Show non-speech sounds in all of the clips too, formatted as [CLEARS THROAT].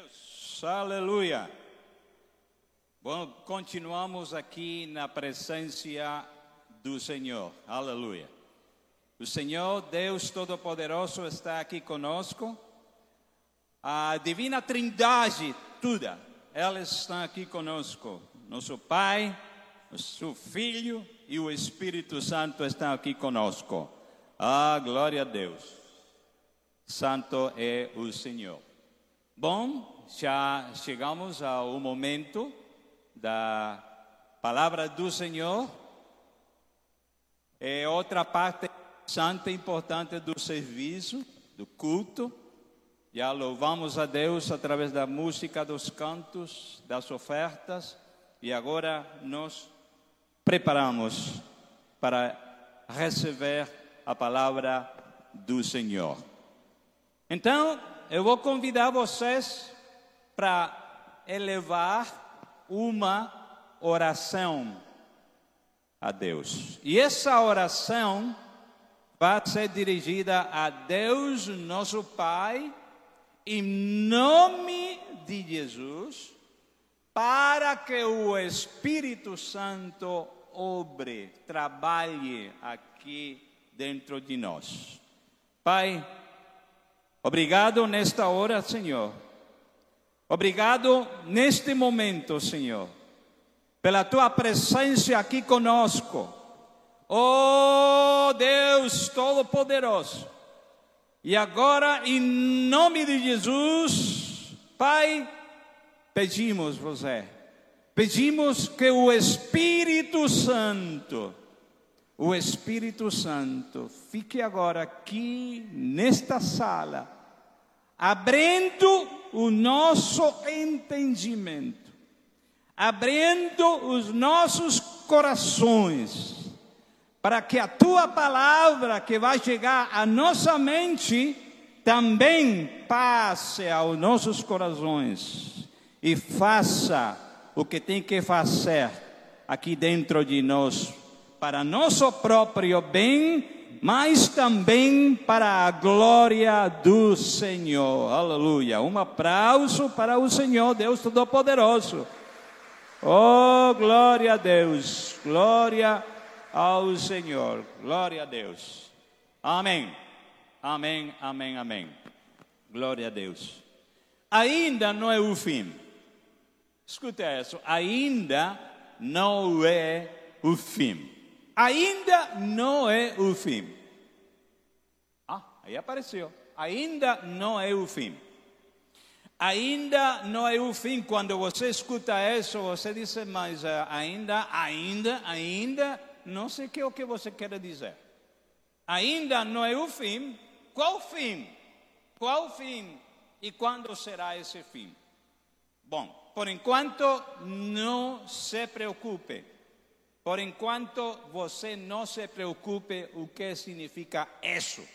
Deus, aleluia. Bom, continuamos aqui na presença do Senhor, aleluia. O Senhor, Deus Todo-Poderoso, está aqui conosco. A divina Trindade, toda, elas estão aqui conosco. Nosso Pai, nosso Filho e o Espírito Santo estão aqui conosco. Ah, glória a Deus. Santo é o Senhor. Bom, já chegamos ao momento da palavra do Senhor. É outra parte santa e importante do serviço, do culto. Já louvamos a Deus através da música, dos cantos, das ofertas. E agora nós preparamos para receber a palavra do Senhor. Então, eu vou convidar vocês para elevar uma oração a Deus. E essa oração vai ser dirigida a Deus, nosso Pai, em nome de Jesus, para que o Espírito Santo obre, trabalhe aqui dentro de nós. Pai, Obrigado nesta hora, Senhor. Obrigado neste momento, Senhor, pela tua presença aqui conosco. Oh Deus Todo-Poderoso. E agora, em nome de Jesus, Pai, pedimos você, pedimos que o Espírito Santo, o Espírito Santo fique agora aqui nesta sala, abrindo o nosso entendimento, abrindo os nossos corações, para que a tua palavra que vai chegar à nossa mente também passe aos nossos corações e faça o que tem que fazer aqui dentro de nós para nosso próprio bem, mas também para a glória do Senhor. Aleluia. Um aplauso para o Senhor, Deus Todo-Poderoso. Oh, glória a Deus. Glória ao Senhor. Glória a Deus. Amém. Amém, amém, amém. Glória a Deus. Ainda não é o fim. Escuta isso. Ainda não é o fim ainda não é o fim. Ah, aí apareceu. Ainda não é o fim. Ainda não é o fim. Quando você escuta isso, você diz, mas uh, ainda, ainda, ainda, não sei que, o que você quer dizer. Ainda não é o fim. Qual fim? Qual fim? E quando será esse fim? Bom, por enquanto, não se preocupe por enquanto você não se preocupe o que significa isso.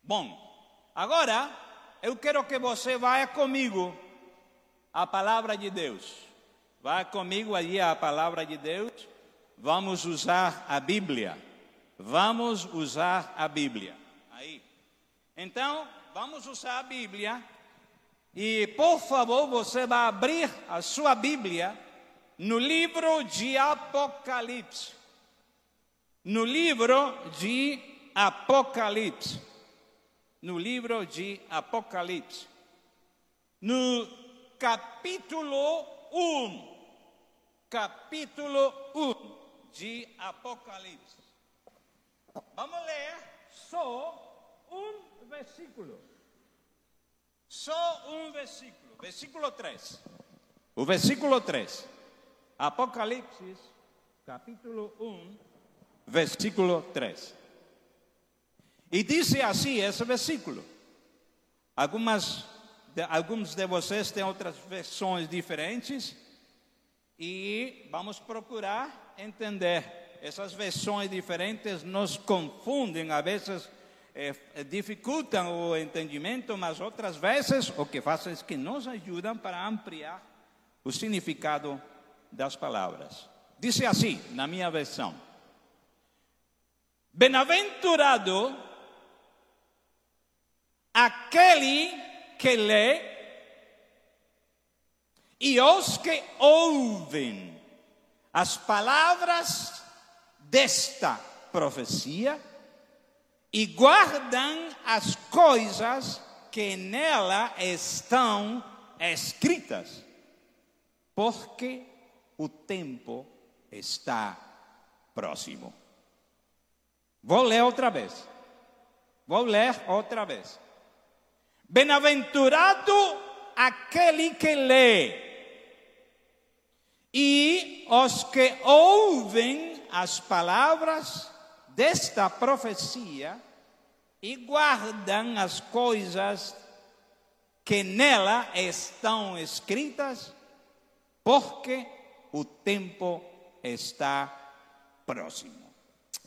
Bom, agora eu quero que você vá comigo à palavra de Deus. Vá comigo ali à palavra de Deus. Vamos usar a Bíblia. Vamos usar a Bíblia. Aí. Então, vamos usar a Bíblia. E por favor, você vai abrir a sua Bíblia no livro de Apocalipse. No livro de Apocalipse. No livro de Apocalipse. No capítulo 1. Capítulo 1 de Apocalipse. Vamos ler só um versículo. Só um versículo. Versículo 3. O versículo 3. Apocalipse, capítulo 1, versículo 3. E disse assim esse versículo. Algumas, de, alguns de vocês têm outras versões diferentes e vamos procurar entender. Essas versões diferentes nos confundem, às vezes eh, dificultam o entendimento, mas outras vezes o que fazem é que nos ajudam para ampliar o significado das palavras. Diz assim, na minha versão: Bem-aventurado aquele que lê e os que ouvem as palavras desta profecia e guardam as coisas que nela estão escritas, porque o tempo está próximo. Vou ler outra vez. Vou ler outra vez. Bem-aventurado aquele que lê e os que ouvem as palavras desta profecia e guardam as coisas que nela estão escritas, porque o tempo está próximo.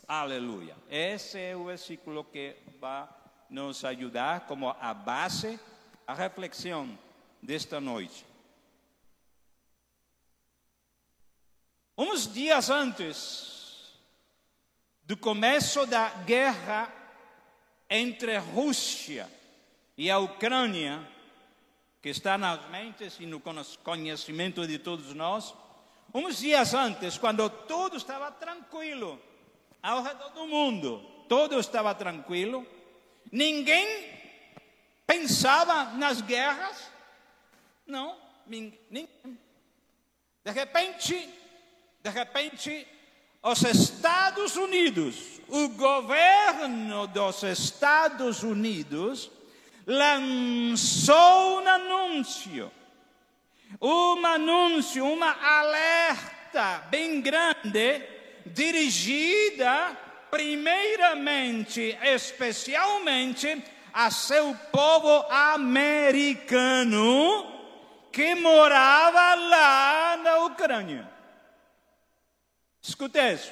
Aleluia. Esse é o versículo que vai nos ajudar como a base, a reflexão desta noite. Uns dias antes do começo da guerra entre Rússia e a Ucrânia, que está nas mentes e no conhecimento de todos nós, uns dias antes, quando tudo estava tranquilo, ao redor do mundo, tudo estava tranquilo, ninguém pensava nas guerras, não, ninguém. De repente, de repente, os Estados Unidos, o governo dos Estados Unidos, lançou um anúncio, um anúncio, uma alerta bem grande, dirigida primeiramente, especialmente a seu povo americano que morava lá na Ucrânia. Escute isso.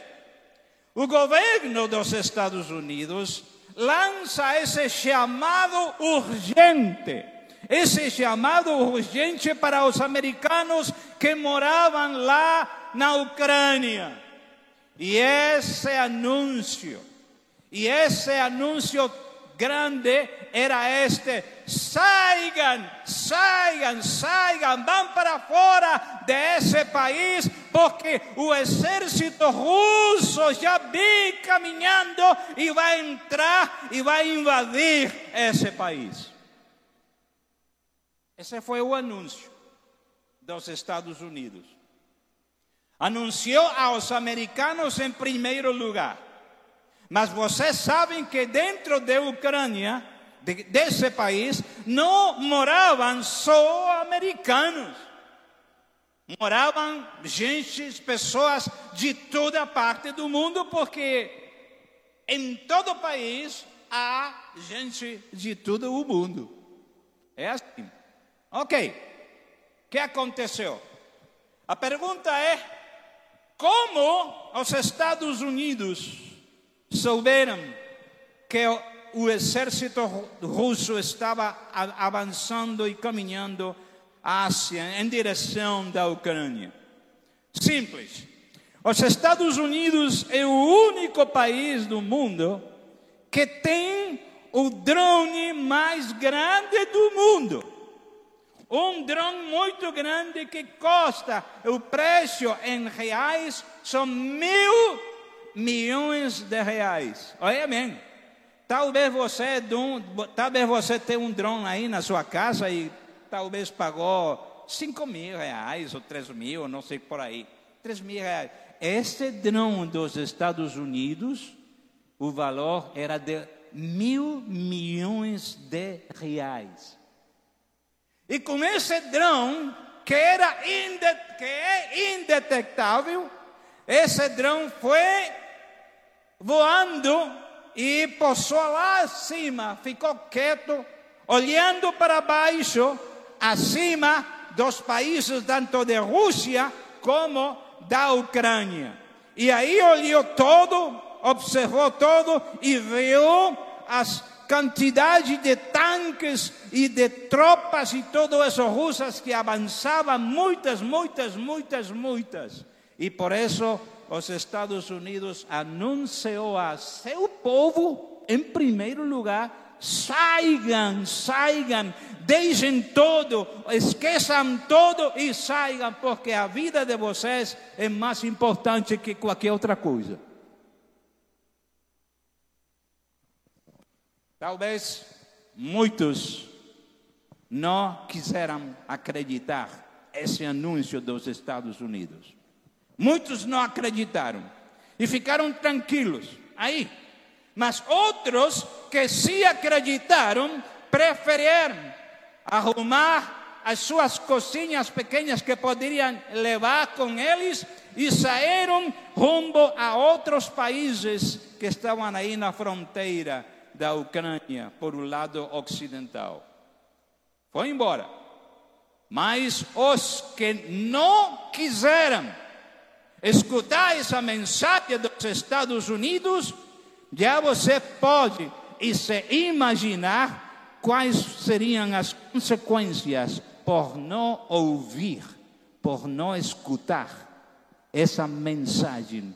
O governo dos Estados Unidos lança esse chamado urgente, esse chamado urgente para os americanos que moravam lá na Ucrânia. E esse anúncio, e esse anúncio grande era este: saiam, saiam, saiam, vão para fora desse país, porque o exército russo já vem caminhando e vai entrar e vai invadir esse país. Esse foi o anúncio dos Estados Unidos. Anunciou aos americanos em primeiro lugar mas vocês sabem que dentro da Ucrânia, de, desse país, não moravam só americanos. Moravam gente, pessoas de toda parte do mundo, porque em todo o país há gente de todo o mundo. É assim. Ok. O que aconteceu? A pergunta é: como os Estados Unidos souberam que o exército russo estava avançando e caminhando Ásia em direção da Ucrânia. Simples. Os Estados Unidos é o único país do mundo que tem o drone mais grande do mundo. Um drone muito grande que custa, o preço em reais são mil milhões de reais. Olha bem. Talvez você, talvez você tenha um drone aí na sua casa e talvez pagou 5 mil reais ou 3 mil, não sei por aí. 3 mil reais. Este drone dos Estados Unidos, o valor era de mil milhões de reais. E com esse drone, que, era que é indetectável, esse drone foi voando e pousou lá acima, ficou quieto, olhando para baixo, acima dos países tanto da Rússia como da Ucrânia. E aí olhou todo, observou todo e viu as quantidades de tanques e de tropas e todo isso russas que avançavam, muitas, muitas, muitas, muitas. E por isso os Estados Unidos anunciou a seu povo, em primeiro lugar, saiam, saiam, deixem todo, esqueçam todo e saiam, porque a vida de vocês é mais importante que qualquer outra coisa. Talvez muitos não quiseram acreditar esse anúncio dos Estados Unidos. Muitos não acreditaram e ficaram tranquilos aí. Mas outros que se acreditaram preferiram arrumar as suas cozinhas pequenas que poderiam levar com eles e saíram rumo a outros países que estavam aí na fronteira da Ucrânia, por o lado ocidental. Foi embora. Mas os que não quiseram escutar essa mensagem dos Estados Unidos, já você pode e se imaginar quais seriam as consequências por não ouvir, por não escutar essa mensagem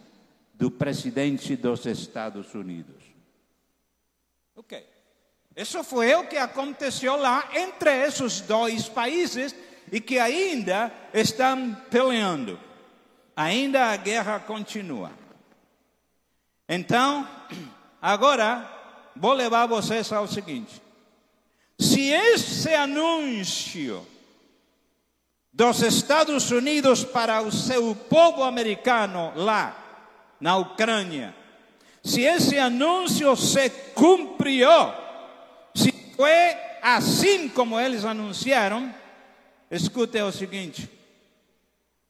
do presidente dos Estados Unidos. Isso foi o que aconteceu lá entre esses dois países e que ainda estão peleando. Ainda a guerra continua. Então, agora vou levar vocês ao seguinte: se esse anúncio dos Estados Unidos para o seu povo americano lá na Ucrânia, se esse anúncio se cumpriu, foi assim como eles anunciaram, escute o seguinte: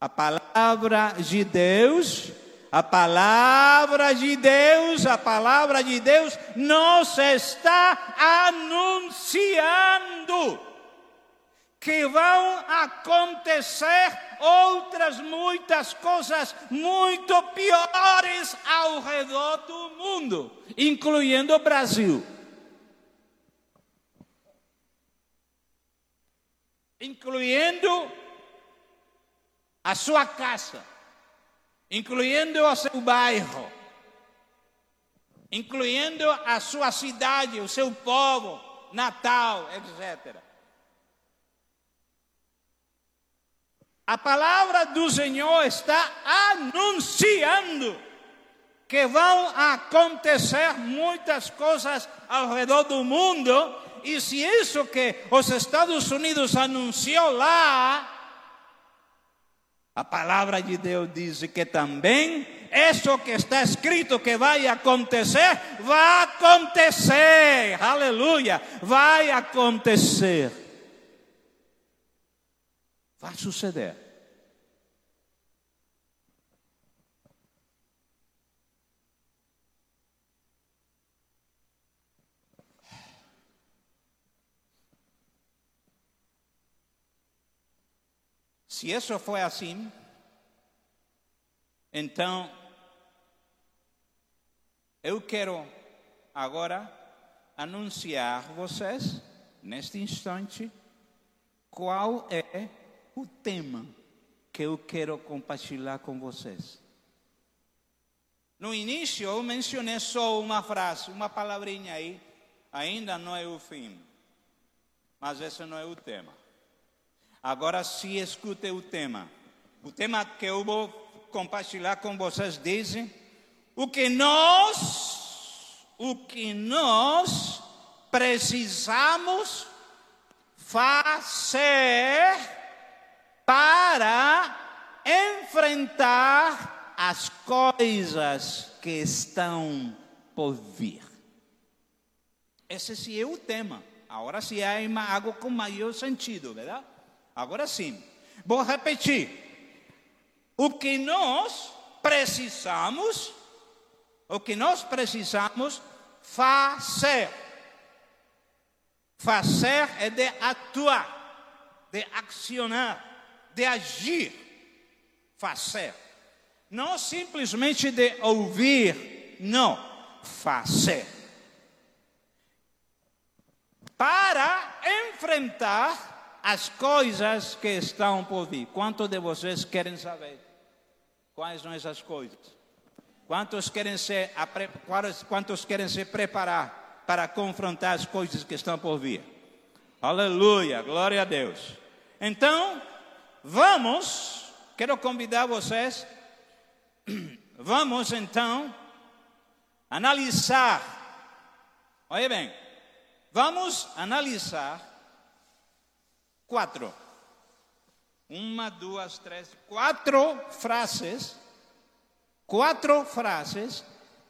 a palavra de Deus, a palavra de Deus, a palavra de Deus nos está anunciando que vão acontecer outras muitas coisas muito piores ao redor do mundo, incluindo o Brasil. Incluindo a sua casa, incluindo o seu bairro, incluindo a sua cidade, o seu povo, Natal, etc. A palavra do Senhor está anunciando que vão acontecer muitas coisas ao redor do mundo, e se isso que os Estados Unidos anunciou lá, a palavra de Deus diz que também isso que está escrito que vai acontecer, vai acontecer. Aleluia, vai acontecer. Vai suceder. Se isso foi assim, então eu quero agora anunciar a vocês, neste instante, qual é o tema que eu quero compartilhar com vocês. No início eu mencionei só uma frase, uma palavrinha aí, ainda não é o fim, mas esse não é o tema. Agora se escute o tema. O tema que eu vou compartilhar com vocês diz o que nós, o que nós precisamos fazer para enfrentar as coisas que estão por vir. Esse sim é o tema. Agora sim é algo com maior sentido, verdade? Agora sim. Vou repetir. O que nós precisamos, o que nós precisamos fazer. Fazer é de atuar, de accionar, de agir. Fazer. Não simplesmente de ouvir, não. Fazer. Para enfrentar as coisas que estão por vir. Quantos de vocês querem saber quais são essas coisas? Quantos querem se, quantos querem se preparar para confrontar as coisas que estão por vir. Aleluia, glória a Deus. Então, vamos, quero convidar vocês, [CLEARS THROAT] vamos então analisar, olha bem, vamos analisar quatro, uma, duas, três, quatro frases, quatro frases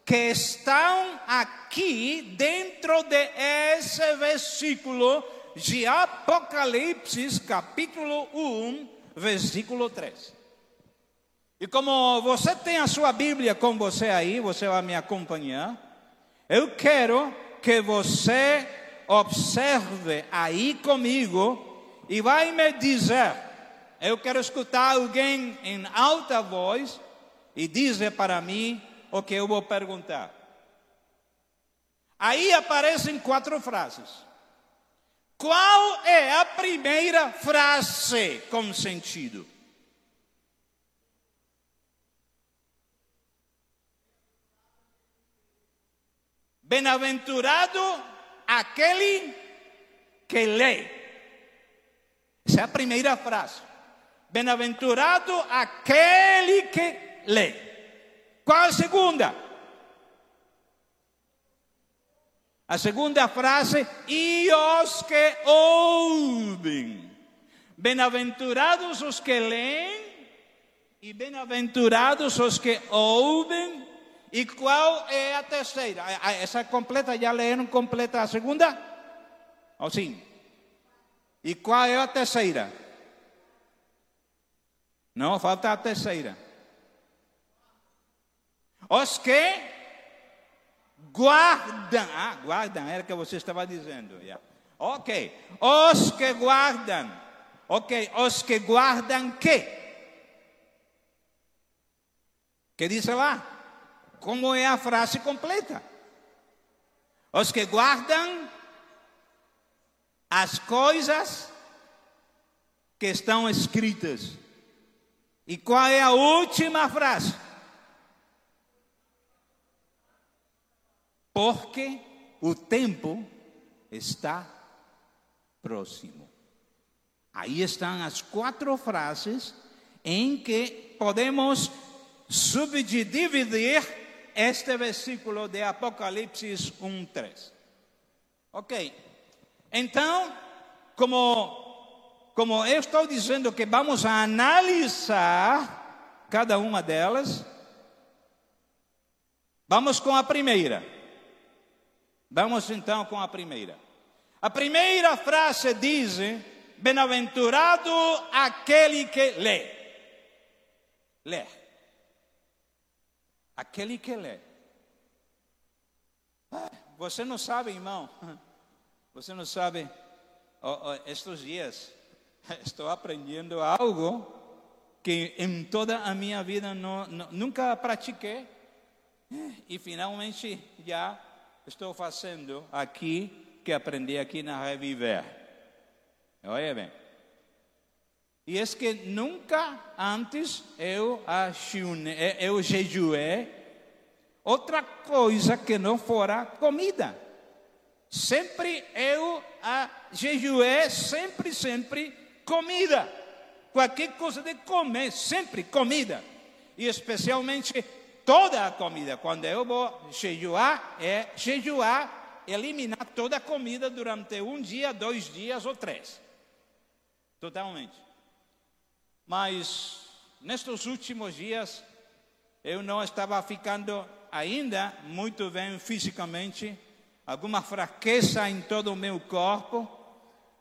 que estão aqui dentro de esse versículo de Apocalipse, capítulo 1, versículo 3. E como você tem a sua Bíblia com você aí, você vai me acompanhar. Eu quero que você observe aí comigo e vai me dizer. Eu quero escutar alguém em alta voz e dizer para mim o que eu vou perguntar. Aí aparecem quatro frases. Qual é a primeira frase com sentido? Bem-aventurado aquele que lê. Essa é a primeira frase. Bem-aventurado aquele que lê. Qual a segunda? A segunda frase, e os que ouvem. Bem-aventurados os que leem, e bem-aventurados os que ouvem. E qual é a terceira? Essa completa, já leram completa a segunda? Ou sim? E qual é a terceira? Não, falta a terceira. Os que guardam. Ah, guardam, era o que você estava dizendo. Yeah. Ok. Os que guardam. Ok. Os que guardam que? Que diz lá? Como é a frase completa? Os que guardam as coisas que estão escritas. E qual é a última frase? porque o tempo está próximo. Aí estão as quatro frases em que podemos subdividir este versículo de Apocalipse 1:3. Ok. Então, como, como eu estou dizendo que vamos analisar cada uma delas, vamos com a primeira. Vamos então com a primeira. A primeira frase diz: Bem-aventurado aquele que lê. Lê. Aquele que lê. Ah, você não sabe, irmão. [LAUGHS] Você não sabe. estes dias [LAUGHS] estou aprendendo algo que em toda a minha vida não, não, nunca pratiquei. E finalmente já estou fazendo aqui, que aprendi aqui na Reviver. Olha bem. E é que nunca antes eu, eu jejuei outra coisa que não fora comida. Sempre eu a jejuei, sempre, sempre comida. Qualquer coisa de comer, sempre comida. E especialmente toda a comida. Quando eu vou jejuar, é jejuar, eliminar toda a comida durante um dia, dois dias ou três. Totalmente. Mas nestes últimos dias, eu não estava ficando ainda muito bem fisicamente, alguma fraqueza em todo o meu corpo,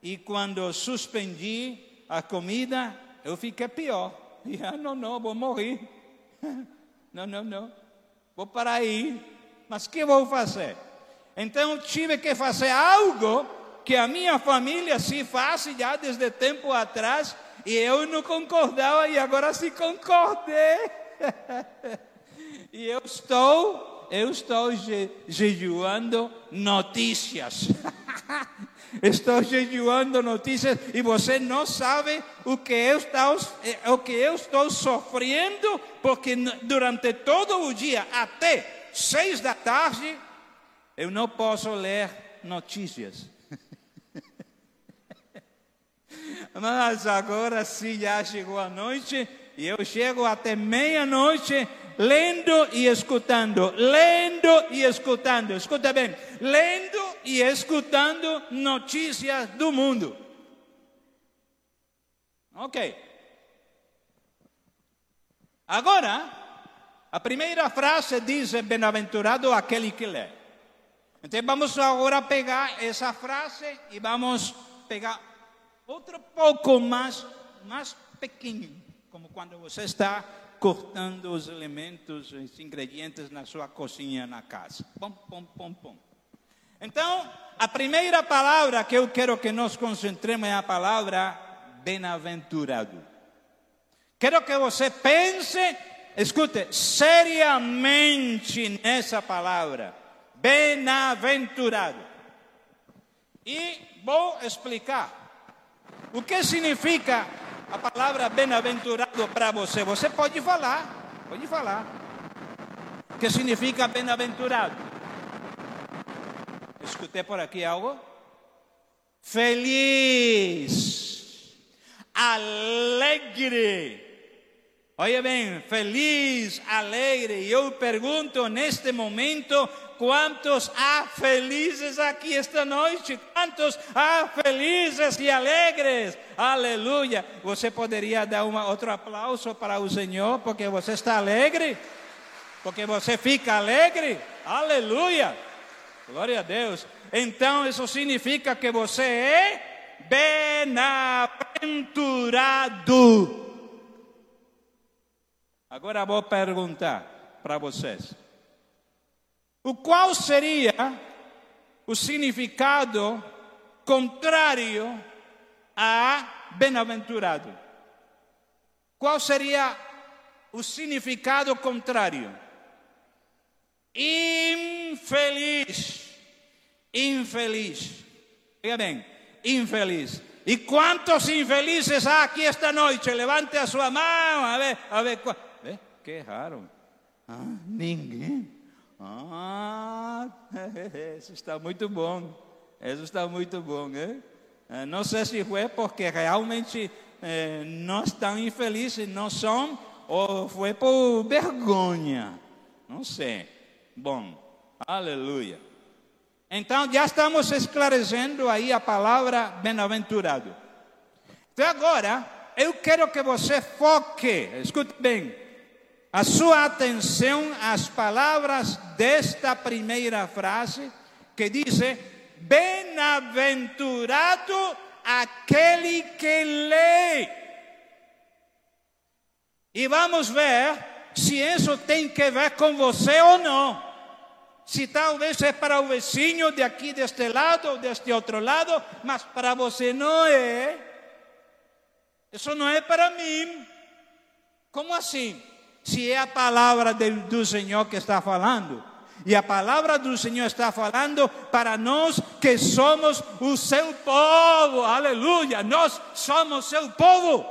e quando suspendi a comida, eu fiquei pior. [LAUGHS] E ah, não, não, vou morrer. [LAUGHS] Não, não, não. Vou parar aí. Mas o que vou fazer? Então tive que fazer algo que a minha família se faz já desde tempo atrás e eu não concordava e agora se concordei. [LAUGHS] e eu estou, eu estou je, jejuando notícias. [LAUGHS] Estou jejuando notícias e você não sabe o que eu estou, o que eu estou sofrendo, porque durante todo o dia, até seis da tarde, eu não posso ler notícias. [LAUGHS] Mas agora sim já chegou a noite e eu chego até meia-noite lendo e escutando, lendo e escutando. Escuta bem, lendo e escutando notícias do mundo. Ok. Agora, a primeira frase diz: Bem-aventurado aquele que lê. Então vamos agora pegar essa frase e vamos pegar outro pouco mais, mais pequeno, como quando você está cortando os elementos, os ingredientes na sua cozinha na casa. Pum, pum, pum, pum. Então, a primeira palavra que eu quero que nós concentremos é a palavra bem-aventurado. Quero que você pense, escute, seriamente nessa palavra. Bem-aventurado. E vou explicar o que significa a palavra bem-aventurado para você. Você pode falar, pode falar. O que significa bem-aventurado? Escutei por aqui algo? Feliz, alegre Olha bem, feliz, alegre. E eu pergunto neste momento: quantos há felizes aqui esta noite? Quantos há felizes e alegres? Aleluia. Você poderia dar uma, outro aplauso para o Senhor, porque você está alegre? Porque você fica alegre? Aleluia. Glória a Deus. Então, isso significa que você é bem-aventurado. Agora vou perguntar para vocês: o qual seria o significado contrário a bem-aventurado? Qual seria o significado contrário? Infeliz. Infeliz. Veja bem, infeliz. E quantos infelizes há aqui esta noite? Levante a sua mão, a ver, a ver. Que raro. Ah, ninguém. Ah, [LAUGHS] isso está muito bom. Isso está muito bom. Né? Não sei se foi porque realmente eh, não estão infelizes, não são, ou foi por vergonha. Não sei. Bom, aleluia. Então já estamos esclarecendo aí a palavra bem-aventurado. Então agora, eu quero que você foque, escute bem, a sua atenção às palavras desta primeira frase, que diz: Bem-aventurado aquele que lê. E vamos ver se isso tem que ver com você ou não. Se talvez é para o vizinho de aqui deste lado ou deste outro lado, mas para você não é. Isso não é para mim. Como assim? Se é a palavra do Senhor que está falando. E a palavra do Senhor está falando para nós que somos o seu povo. Aleluia! Nós somos seu povo.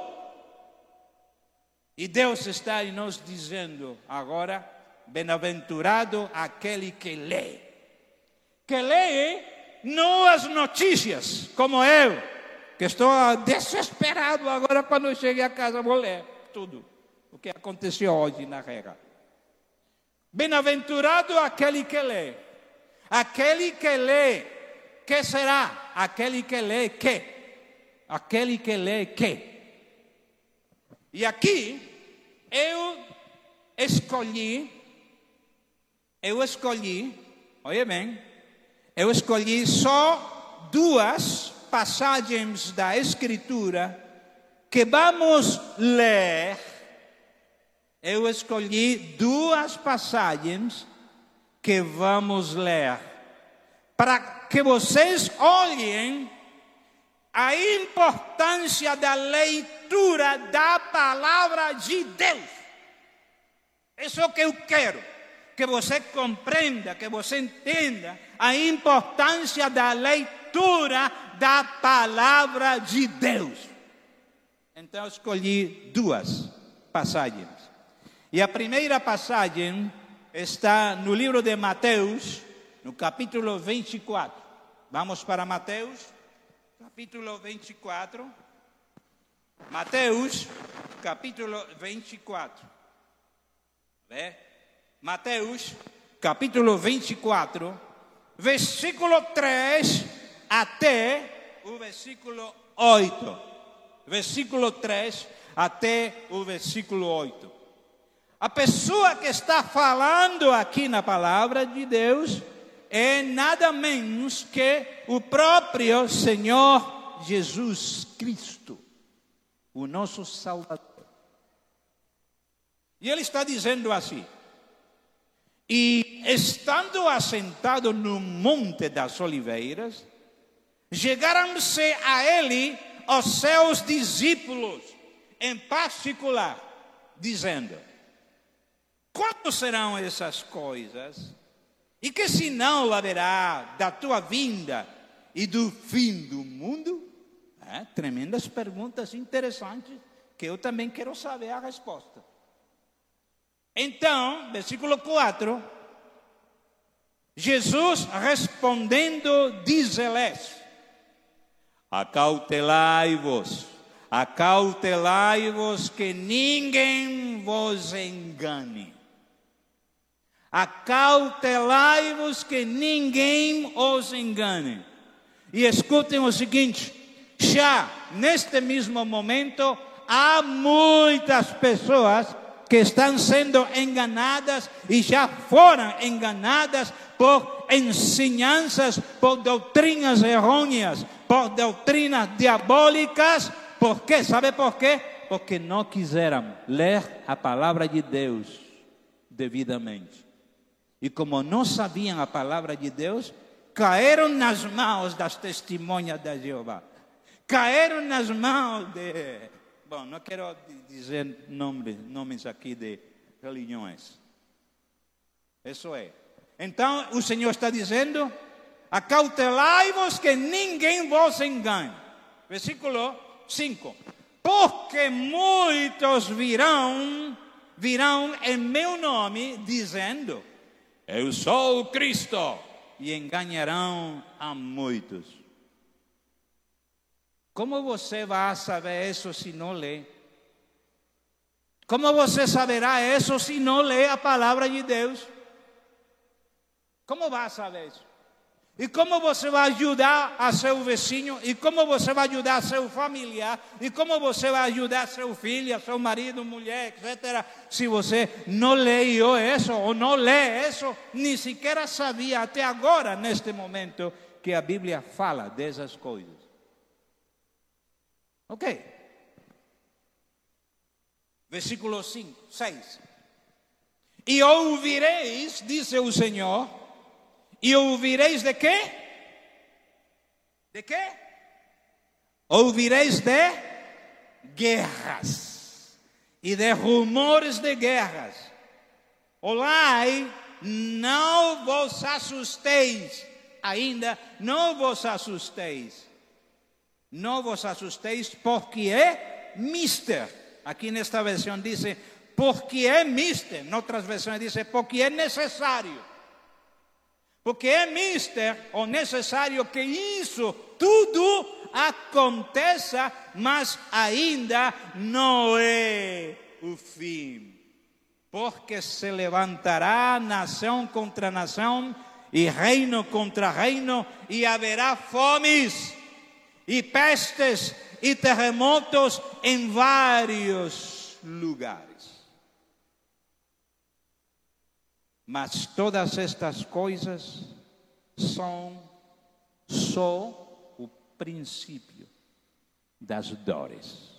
E Deus está nos dizendo agora: bem-aventurado aquele que lê. Que lê não as notícias, como eu, que estou desesperado agora quando eu cheguei a casa, vou ler tudo o que aconteceu hoje na regra. Bem-aventurado aquele que lê. Aquele que lê, que será? Aquele que lê que? Aquele que lê que? E aqui eu escolhi, eu escolhi, olha bem, eu escolhi só duas passagens da Escritura que vamos ler eu escolhi duas passagens que vamos ler, para que vocês olhem a importância da leitura da palavra de Deus. Isso é o que eu quero, que você compreenda, que você entenda a importância da leitura da palavra de Deus. Então eu escolhi duas passagens. E a primeira passagem está no livro de Mateus, no capítulo 24. Vamos para Mateus, capítulo 24. Mateus, capítulo 24. Vê? Mateus, capítulo 24, versículo 3 até o versículo 8. Versículo 3 até o versículo 8. A pessoa que está falando aqui na palavra de Deus é nada menos que o próprio Senhor Jesus Cristo, o nosso Salvador. E ele está dizendo assim: E estando assentado no Monte das Oliveiras, chegaram-se a ele os seus discípulos, em particular, dizendo: Quando serão essas coisas? E que sinal haverá da tua vinda e do fim do mundo? É, tremendas perguntas interessantes que eu também quero saber a resposta. Então, versículo 4, Jesus respondendo, diz-lhes: Acautelai-vos, acautelai-vos que ninguém vos engane. Acautelai-vos que ninguém os engane. E escutem o seguinte: já neste mesmo momento há muitas pessoas que estão sendo enganadas e já foram enganadas por ensinanças, por doutrinas errôneas, por doutrinas diabólicas. Por quê? Sabe por quê? Porque não quiseram ler a palavra de Deus devidamente. E como não sabiam a palavra de Deus, caíram nas mãos das testemunhas de Jeová. Caíram nas mãos de. Bom, não quero dizer nomes, nomes aqui de religiões. Isso é. Então o Senhor está dizendo: acautelai-vos que ninguém vos engane. Versículo 5. Porque muitos virão, virão em meu nome, dizendo: Eu sou o Cristo, e enganarão a muitos. Como você vai saber isso se não lê? Como você saberá isso se não lê a palavra de Deus? Como vai saber isso? E como você vai ajudar a seu vizinho? E como você vai ajudar a seu familiar? E como você vai ajudar seu filho, a seu marido, mulher, etc. Se você não leu isso ou não lê isso, nem sequer sabia até agora, neste momento, que a Bíblia fala dessas coisas. Ok. Versículo 5, 6. E ouvireis, disse o Senhor, e ouvireis de quê? De quê? Ouvireis de guerras e de rumores de guerras. Olai, não vos assusteis, ainda não vos assusteis. Não vos assusteis, porque é mister. Aqui nesta versão diz, porque é mister. Em outras versões diz, porque é necessário. Porque é mister ou necessário que isso tudo aconteça, mas ainda não é o fim. Porque se levantará nação contra nação e reino contra reino, e haverá fomes, e pestes, e terremotos em vários lugares. Mas todas estas coisas são só o princípio das dores.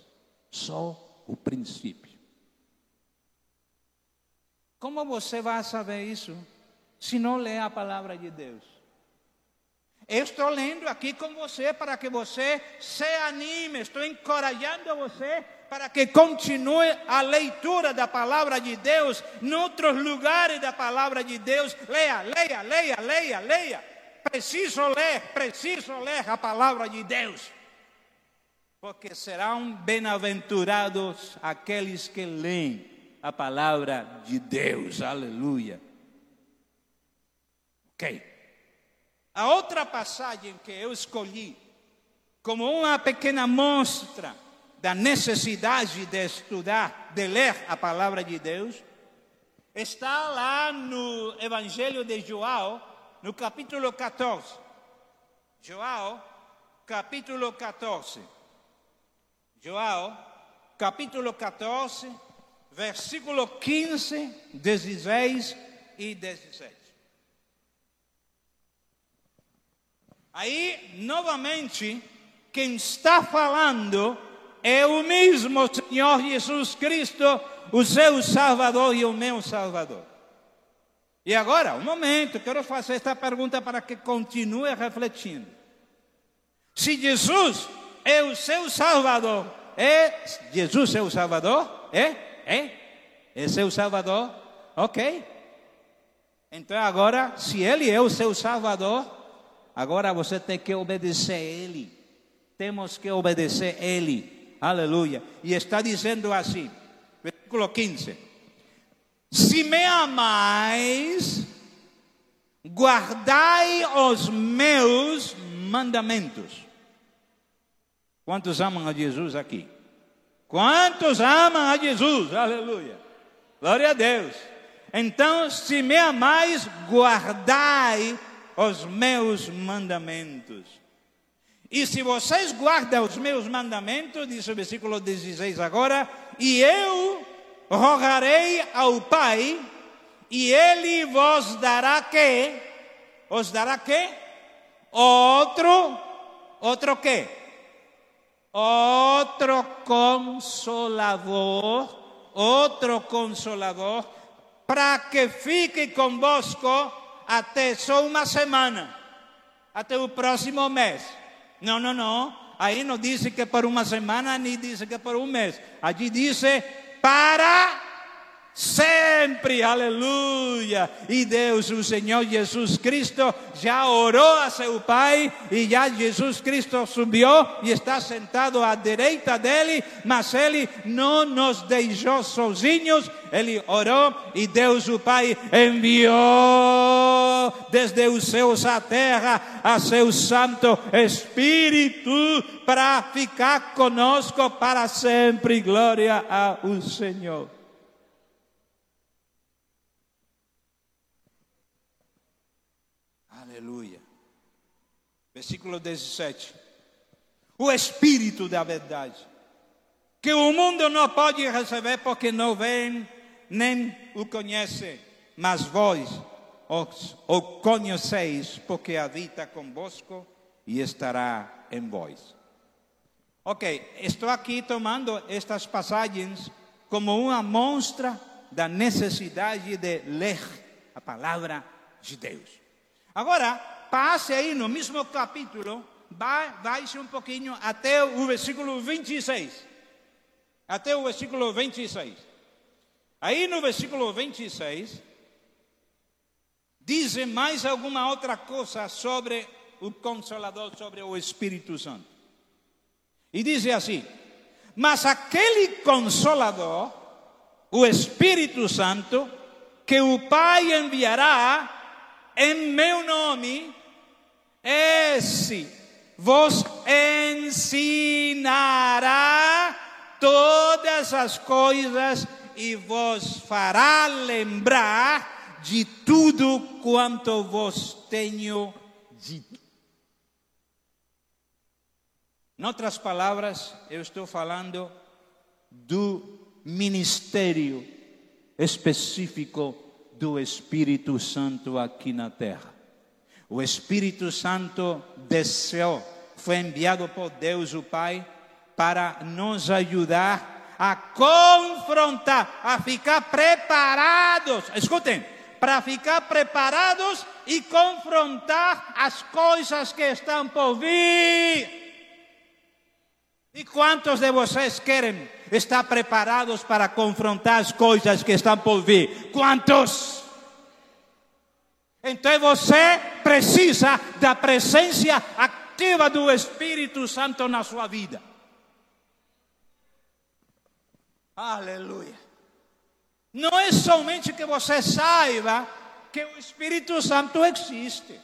Só o princípio. Como você vai saber isso se não lê a palavra de Deus? Eu estou lendo aqui com você para que você se anime, estou encorajando você para que continue a leitura da palavra de Deus em outros lugares da palavra de Deus. Leia, leia, leia, leia, leia. Preciso ler, preciso ler a palavra de Deus. Porque serão bem-aventurados aqueles que leem a palavra de Deus. Aleluia. Ok. A outra passagem que eu escolhi como uma pequena mostra da necessidade de estudar, de ler a palavra de Deus, está lá no Evangelho de João, no capítulo 14. João, capítulo 14. João, capítulo 14, versículo 15, 16 e 17. Aí, novamente, quem está falando é o mesmo Senhor Jesus Cristo, o seu Salvador e o meu Salvador. E agora, um momento, quero fazer esta pergunta para que continue refletindo. Se Jesus é o seu Salvador, é Jesus é o Salvador? É? É? É seu Salvador? Ok. Então agora, se Ele é o seu Salvador, agora você tem que obedecer a Ele. Temos que obedecer a Ele. Aleluia. E está dizendo assim, versículo 15: Se me amais, guardai os meus mandamentos. Quantos amam a Jesus aqui? Quantos amam a Jesus? Aleluia. Glória a Deus. Então, se me amais, guardai os meus mandamentos. E se vocês guardam os meus mandamentos, diz o versículo 16 agora, e eu rogarei ao Pai, e Ele vos dará que? Os dará que? Outro, outro que? Outro consolador, outro consolador, para que fique convosco até só uma semana, até o próximo mês. Não, não, não. Aí não diz que por uma semana, nem diz que por um mês. Aqui diz para sempre, aleluia. E Deus, o Senhor Jesus Cristo, já orou a seu Pai e já Jesus Cristo subiu e está sentado à direita dele, mas ele não nos deixou sozinhos, ele orou e Deus, o Pai, enviou desde os céus à terra a seu Santo Espírito para ficar conosco para sempre. Glória ao Senhor. Versículo 17. O Espírito da verdade, que o mundo não pode receber porque não vem nem o conhece, mas vós o conheceis porque habita convosco e estará em vós. Ok, estou aqui tomando estas passagens como uma mostra da necessidade de ler a palavra de Deus. Agora, passe aí no mesmo capítulo, vai, vai um pouquinho até o versículo 26. Até o versículo 26. Aí no versículo 26, diz mais alguma outra coisa sobre o Consolador, sobre o Espírito Santo. E diz assim: Mas aquele Consolador, o Espírito Santo, que o Pai enviará em meu nome, esse vos ensinará todas as coisas e vos fará lembrar de tudo quanto vos tenho dito. Em outras palavras, eu estou falando do ministério específico do Espírito Santo aqui na terra. O Espírito Santo desceu, foi enviado por Deus o Pai para nos ajudar a confrontar, a ficar preparados. Escutem, para ficar preparados e confrontar as coisas que estão por vir. E quantos de vocês querem estar preparados para confrontar as coisas que estão por vir? Quantos? Então você precisa da presença ativa do Espírito Santo na sua vida. Aleluia. Não é somente que você saiba que o Espírito Santo existe.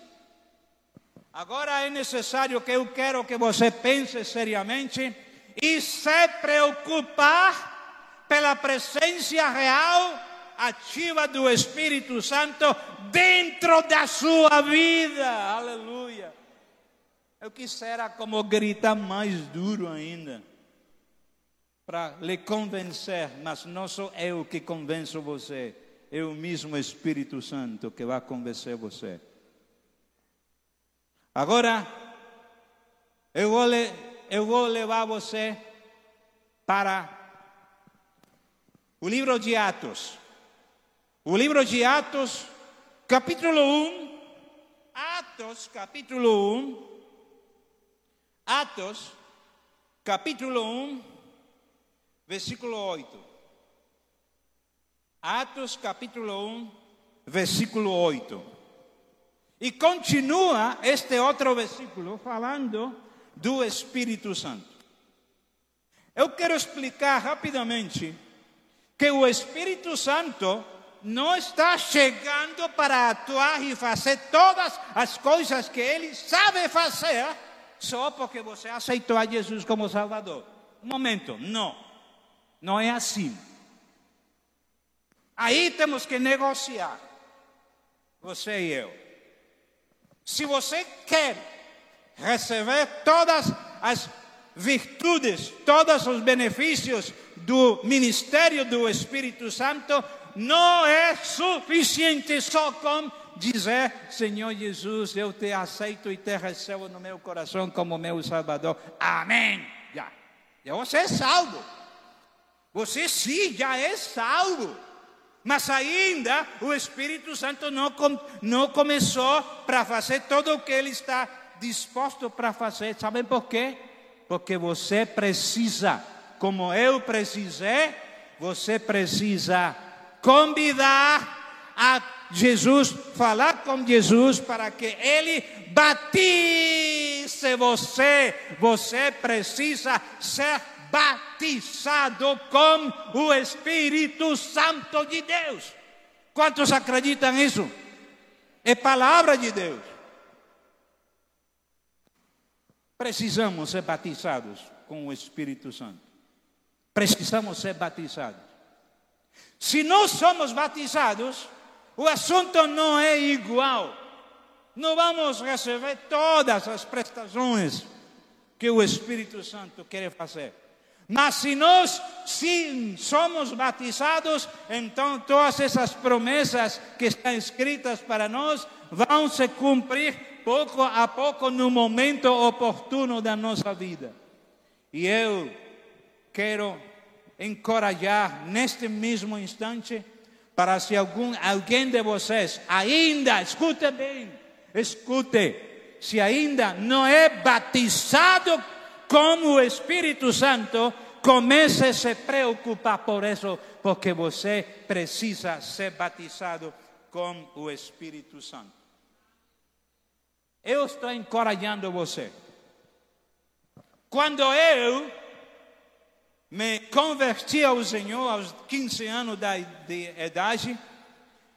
Agora é necessário que eu quero que você pense seriamente e se preocupar pela presença real, ativa do Espírito Santo dentro da sua vida. Aleluia. Eu quisera como gritar mais duro ainda para lhe convencer, mas não sou eu que convenço você, é o mesmo Espírito Santo que vai convencer você. Agora, eu vou, eu vou levar você para o livro de Atos. O livro de Atos, capítulo 1. Atos, capítulo 1. Atos, capítulo 1, versículo 8. Atos, capítulo 1, versículo 8. E continua este outro versículo falando do Espírito Santo. Eu quero explicar rapidamente que o Espírito Santo não está chegando para atuar e fazer todas as coisas que ele sabe fazer só porque você aceitou a Jesus como Salvador. Um momento, não. Não é assim. Aí temos que negociar. Você e eu. Se você quer receber todas as virtudes, todos os benefícios do ministério do Espírito Santo, não é suficiente só com dizer: Senhor Jesus, eu te aceito e te recebo no meu coração como meu Salvador. Amém. Já. Você é salvo. Você sim já é salvo. Mas ainda o Espírito Santo não, não começou para fazer tudo o que ele está disposto para fazer. Sabem por quê? Porque você precisa, como eu precisei, você precisa convidar a Jesus, falar com Jesus para que ele batize você. Você precisa ser batizado com o Espírito Santo de Deus. Quantos acreditam nisso? É palavra de Deus. Precisamos ser batizados com o Espírito Santo. Precisamos ser batizados. Se não somos batizados, o assunto não é igual. Não vamos receber todas as prestações que o Espírito Santo quer fazer. Mas se nós sim somos batizados, então todas essas promessas que estão escritas para nós vão se cumprir pouco a pouco no momento oportuno da nossa vida. E eu quero encorajar neste mesmo instante para se algum, alguém de vocês ainda, escute bem, escute, se ainda não é batizado como o Espírito Santo, comece a se preocupar por isso, porque você precisa ser batizado com o Espírito Santo. Eu estou encorajando você. Quando eu me converti ao Senhor aos 15 anos de idade,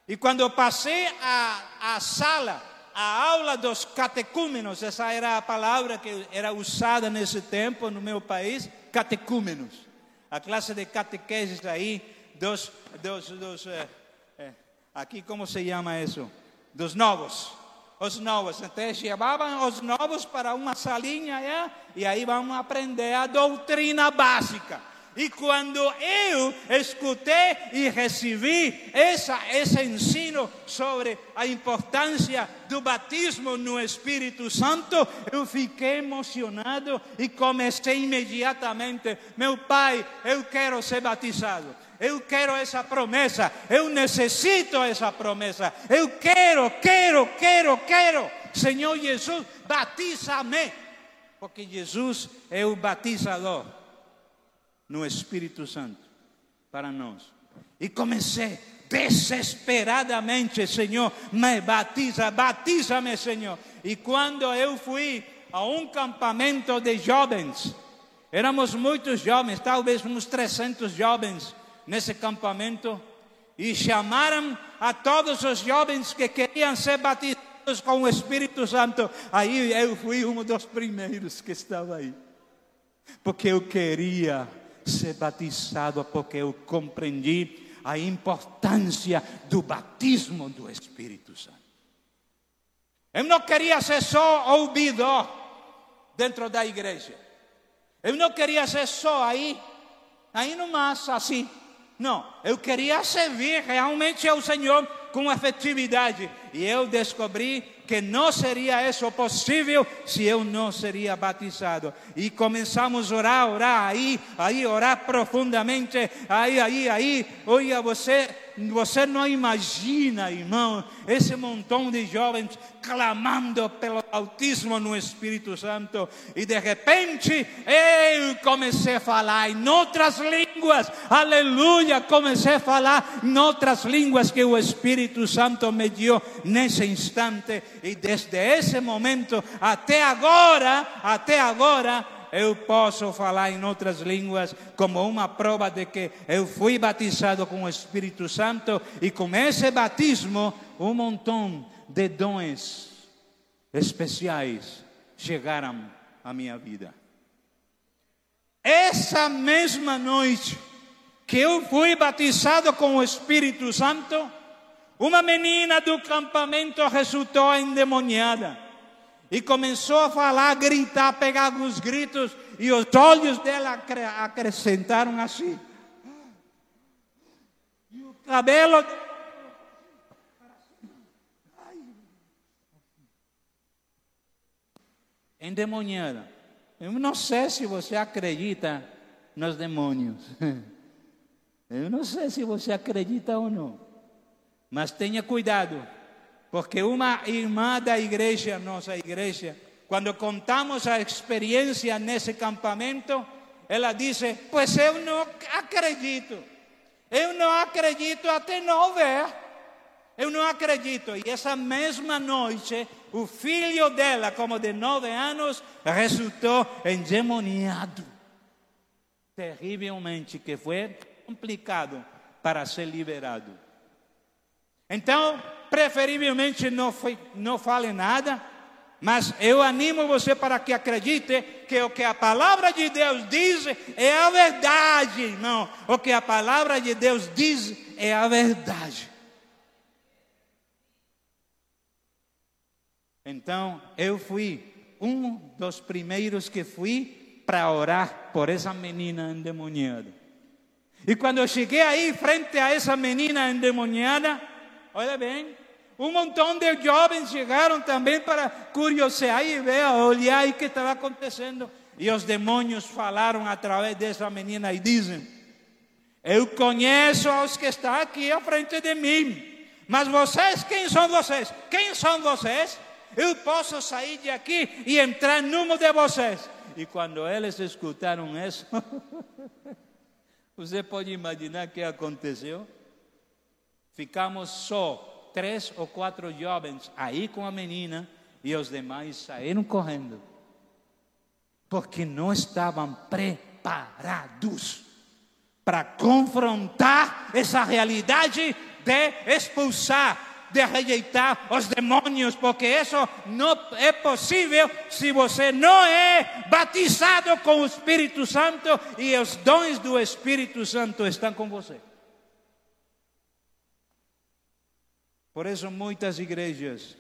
e quando passei a, a sala a aula dos catecúmenos, essa era a palavra que era usada nesse tempo no meu país, catecúmenos. A classe de catequeses aí, dos, dos, dos eh, eh, aqui como se chama isso? Dos novos. Os novos. Então, levavam os novos para uma salinha é? e aí vamos aprender a doutrina básica. E quando eu escutei e recebi essa, esse ensino sobre a importância do batismo no Espírito Santo, eu fiquei emocionado e comecei imediatamente: meu pai, eu quero ser batizado. Eu quero essa promessa, eu necessito essa promessa. Eu quero, quero, quero, quero. Senhor Jesus, batiza-me, porque Jesus é o batizador no Espírito Santo para nós. E comecei desesperadamente, Senhor, me batiza, batiza-me, Senhor. E quando eu fui a um campamento de jovens, éramos muitos jovens, talvez uns 300 jovens nesse campamento, e chamaram a todos os jovens que queriam ser batizados com o Espírito Santo. Aí eu fui um dos primeiros que estava aí. Porque eu queria ser batizado, porque eu compreendi a importância do batismo do Espírito Santo. Eu não queria ser só ouvidor dentro da igreja. Eu não queria ser só aí, aí no mais, assim. Não, eu queria servir realmente ao Senhor com efetividade. E eu descobri que não seria isso possível se eu não seria batizado. E começamos a orar, orar aí, aí, orar profundamente, aí, aí, aí. Olha, você você não imagina, irmão, esse montão de jovens clamando pelo autismo no Espírito Santo. E de repente eu comecei a falar em outras línguas. Aleluia! Comecei a falar em outras línguas que o Espírito Santo me deu nesse instante. E desde esse momento até agora, até agora, eu posso falar em outras línguas como uma prova de que eu fui batizado com o Espírito Santo e com esse batismo um montão de dons especiais chegaram à minha vida. Essa mesma noite que eu fui batizado com o Espírito Santo, uma menina do campamento resultou endemoniada e começou a falar, a gritar, pegar alguns gritos, e os olhos dela acrescentaram assim. E o cabelo. Endemoniada. Eu não sei se você acredita nos demônios. [LAUGHS] Eu não sei se você acredita ou não. Mas tenha cuidado porque uma irmã da igreja, nossa igreja, quando contamos a experiência nesse campamento, ela disse: Pois eu não acredito, eu não acredito até não ver, eu não acredito. E essa mesma noite, o filho dela, como de nove anos, resultou endemoniado, terrivelmente, que foi complicado para ser liberado. Então, preferivelmente não, foi, não fale nada, mas eu animo você para que acredite que o que a palavra de Deus diz é a verdade, irmão. O que a palavra de Deus diz é a verdade. Então, eu fui um dos primeiros que fui para orar por essa menina endemoniada. E quando eu cheguei aí, frente a essa menina endemoniada, olha bem, um montão de jovens chegaram também para curiosear e ver, olhar o que estava acontecendo. E os demônios falaram através dessa menina e dizem: Eu conheço os que estão aqui à frente de mim, mas vocês, quem são vocês? Quem são vocês? Eu posso sair de aqui e entrar numa de vocês. E quando eles escutaram isso, [LAUGHS] você pode imaginar o que aconteceu? Ficamos só três ou quatro jovens aí com a menina e os demais saíram correndo, porque não estavam preparados para confrontar essa realidade de expulsar, de rejeitar os demônios, porque isso não é possível se você não é batizado com o Espírito Santo e os dons do Espírito Santo estão com você. Por isso muitas igrejas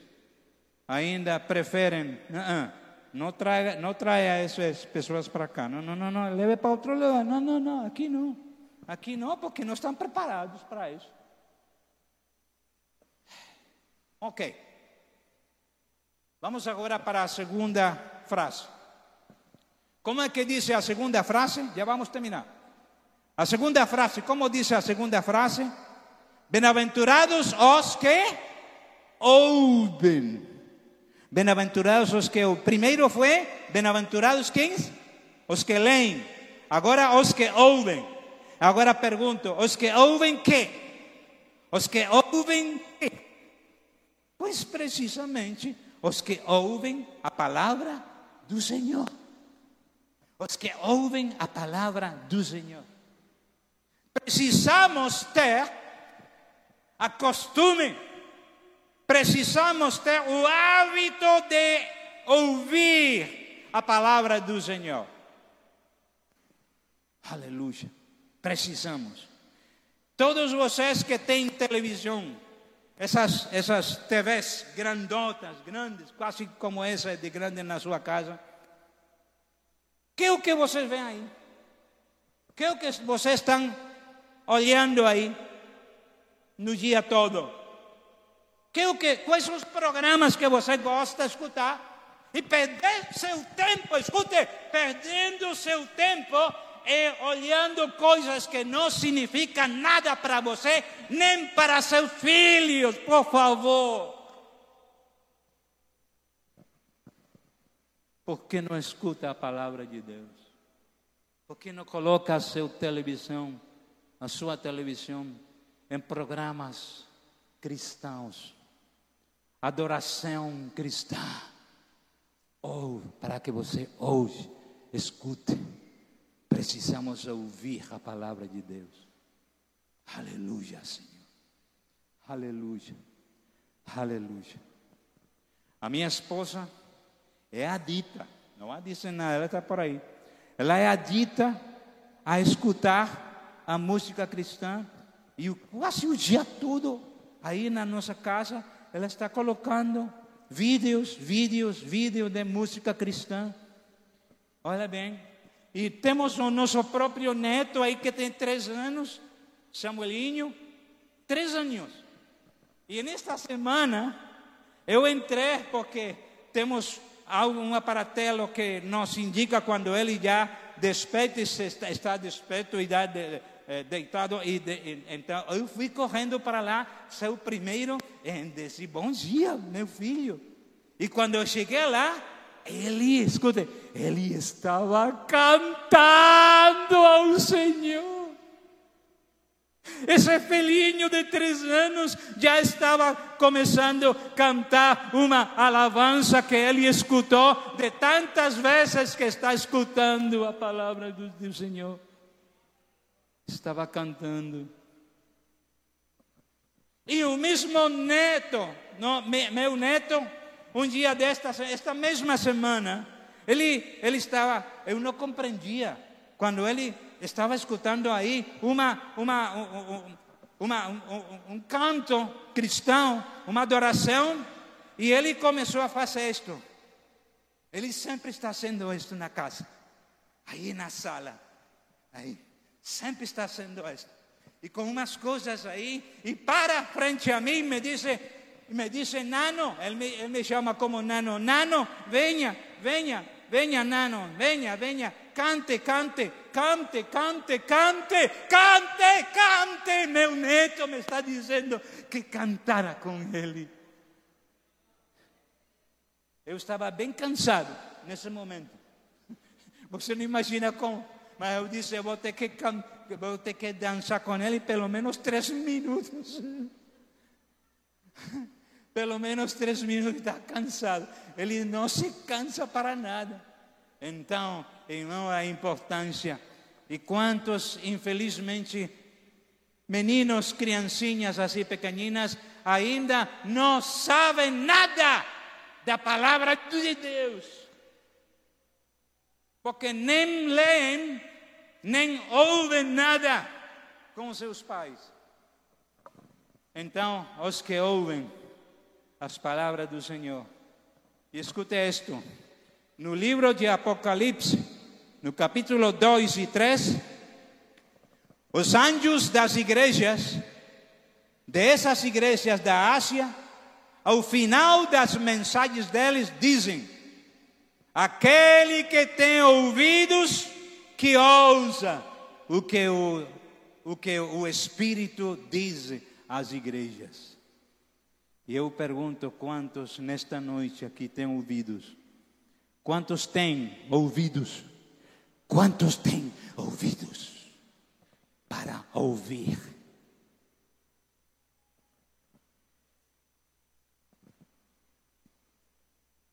ainda preferem, uh não traia, não traia essas pessoas para cá, não, não, não, não, leve para outro lugar, não, não, não, aqui não, aqui não, porque não estão preparados para isso. Ok, vamos agora para a segunda frase. Como é que diz a segunda frase? Já vamos terminar. A segunda frase, como diz a segunda frase? Bem-aventurados os que ouvem. Bem-aventurados os que o primeiro foi bem-aventurados quem? Os que leem. Agora os que ouvem. Agora pergunto, os que ouvem que? Os que ouvem que? Pois precisamente os que ouvem a palavra do Senhor. Os que ouvem a palavra do Senhor. Precisamos ter acostume, Precisamos ter o hábito de ouvir a palavra do Senhor. Aleluia. Precisamos. Todos vocês que têm televisão, essas, essas TVs grandotas, grandes, quase como essa de grande na sua casa, que é o que vocês veem aí? Que é o que vocês estão olhando aí no dia todo? Que é o que, quais são os programas que você gosta de escutar? E perder seu tempo, escute, perdendo seu tempo e olhando coisas que não significam nada para você, nem para seus filhos, por favor. Por que não escuta a palavra de Deus? Por que não coloca a sua televisão, a sua televisão, em programas cristãos? Adoração cristã. Ou para que você hoje escute. Precisamos ouvir a palavra de Deus. Aleluia, Senhor. Aleluia. Aleluia. A minha esposa é adita, não há disso nada, ela está por aí. Ela é adita a escutar a música cristã e quase o dia todo aí na nossa casa ela está colocando vídeos, vídeos, vídeos de música cristã. Olha bem, e temos o nosso próprio neto aí que tem três anos, Samuelinho, três anos. E nesta semana eu entrei porque temos um aparatelo que nos indica quando ele já desperta, está desperto e dá de, eh, deitado. E de, então eu fui correndo para lá, seu primeiro, e disse: Bom dia, meu filho. E quando eu cheguei lá, ele, escute, ele estava cantando ao Senhor. Esse filhinho de três anos já estava começando a cantar uma alabança que ele escutou de tantas vezes que está escutando a palavra do, do Senhor. Estava cantando. E o mesmo neto, no, meu neto, um dia desta, esta mesma semana, ele, ele estava, eu não compreendia, quando ele estava escutando aí uma, uma, um, uma, um, um canto cristão, uma adoração, e ele começou a fazer isto. Ele sempre está fazendo isto na casa, aí na sala, aí, sempre está fazendo isto. E com umas coisas aí, e para frente a mim me diz, me diz, Nano, ele me, ele me chama como Nano, Nano, venha, venha, venha, Nano, venha, venha, cante, cante, cante, cante, cante, cante, cante. Meu neto me está dizendo que cantara com ele. Eu estava bem cansado nesse momento. [LAUGHS] Você não imagina como. Mas eu disse, eu vou ter que, vou ter que dançar com ele pelo menos três minutos. [LAUGHS] pelo menos três minutos, está cansado. Ele não se cansa para nada. Então, irmão, a importância. E quantos, infelizmente, meninos, criancinhas assim pequeninas, ainda não sabem nada da palavra de Deus. Porque nem leem, nem ouvem nada com seus pais. Então, os que ouvem as palavras do Senhor, e escute isto, no livro de Apocalipse, no capítulo 2 e 3, os anjos das igrejas, dessas igrejas da Ásia, ao final das mensagens deles, dizem: aquele que tem ouvidos, que ouça o que o, o, que o Espírito diz às igrejas. E eu pergunto quantos nesta noite aqui têm ouvidos Quantos têm ouvidos? Quantos têm ouvidos para ouvir?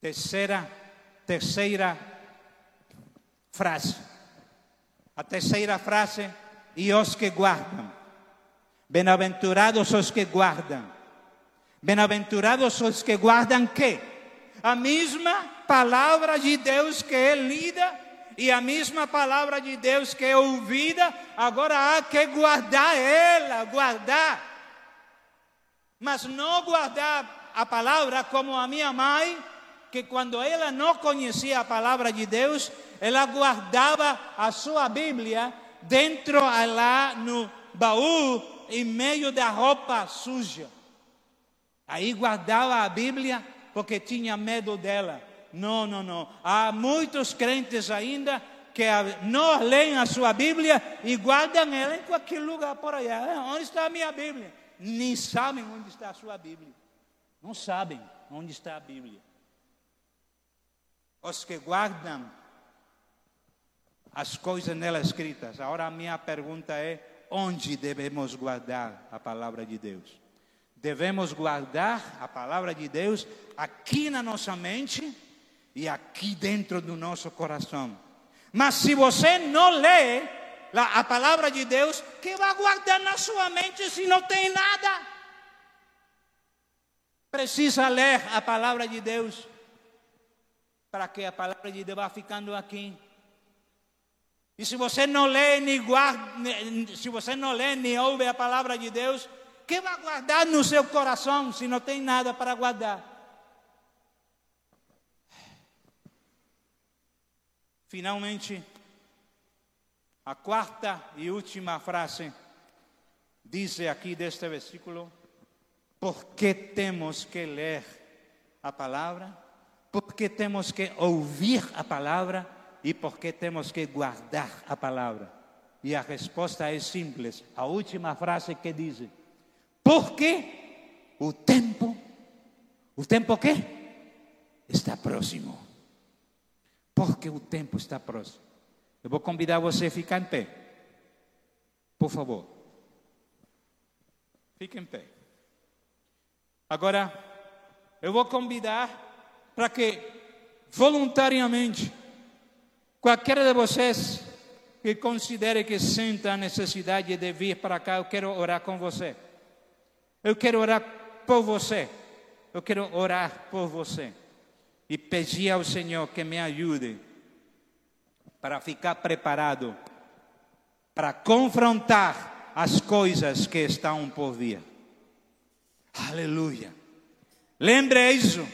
Terceira, terceira frase. A terceira frase, e os que guardam. Bem-aventurados os que guardam. Bem-aventurados os que guardam que? A mesma palavra de Deus que é lida e a mesma palavra de Deus que é ouvida, agora há que guardar ela, guardar. Mas não guardar a palavra como a minha mãe, que quando ela não conhecia a palavra de Deus, ela guardava a sua Bíblia dentro lá no baú, em meio da roupa suja. Aí guardava a Bíblia porque tinha medo dela. Não, não, não. Há muitos crentes ainda que não leem a sua Bíblia e guardam ela em qualquer lugar por aí. Ah, onde está a minha Bíblia? Nem sabem onde está a sua Bíblia. Não sabem onde está a Bíblia. Os que guardam as coisas nela escritas. Agora a minha pergunta é: onde devemos guardar a palavra de Deus? Devemos guardar a palavra de Deus aqui na nossa mente e aqui dentro do nosso coração. Mas se você não lê a palavra de Deus, que vai guardar na sua mente se não tem nada? Precisa ler a palavra de Deus para que a palavra de Deus vá ficando aqui. E se você não lê nem guarda, se você não lê nem ouve a palavra de Deus, que vai guardar no seu coração se não tem nada para guardar? Finalmente, a quarta e última frase diz aqui deste versículo: porque temos que ler a palavra, porque temos que ouvir a palavra e porque temos que guardar a palavra. E a resposta é simples. A última frase que diz: porque o tempo, o tempo que está próximo porque o tempo está próximo. Eu vou convidar você a ficar em pé. Por favor. Fique em pé. Agora, eu vou convidar para que voluntariamente qualquer de vocês que considere que senta a necessidade de vir para cá, eu quero orar com você. Eu quero orar por você. Eu quero orar por você e pedir ao Senhor que me ajude para ficar preparado para confrontar as coisas que estão por vir. Aleluia. Lembre isso.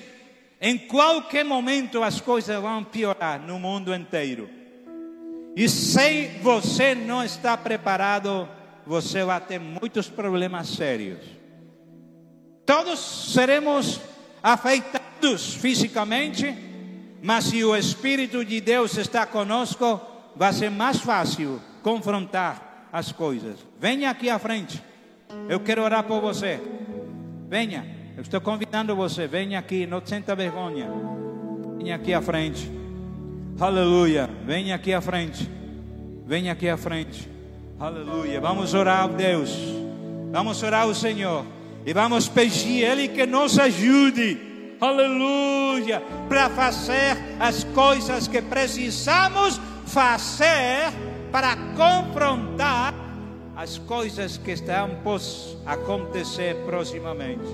Em qualquer momento as coisas vão piorar no mundo inteiro. E se você não está preparado, você vai ter muitos problemas sérios. Todos seremos afetados fisicamente, mas se o Espírito de Deus está conosco, vai ser mais fácil confrontar as coisas. Venha aqui à frente. Eu quero orar por você. Venha. Eu estou convidando você. Venha aqui. Não senta vergonha. Venha aqui à frente. Aleluia. Venha aqui à frente. Venha aqui à frente. Aleluia. Vamos orar a Deus. Vamos orar ao Senhor. E vamos pedir Ele que nos ajude aleluia, para fazer as coisas que precisamos fazer para confrontar as coisas que estão por acontecer proximamente.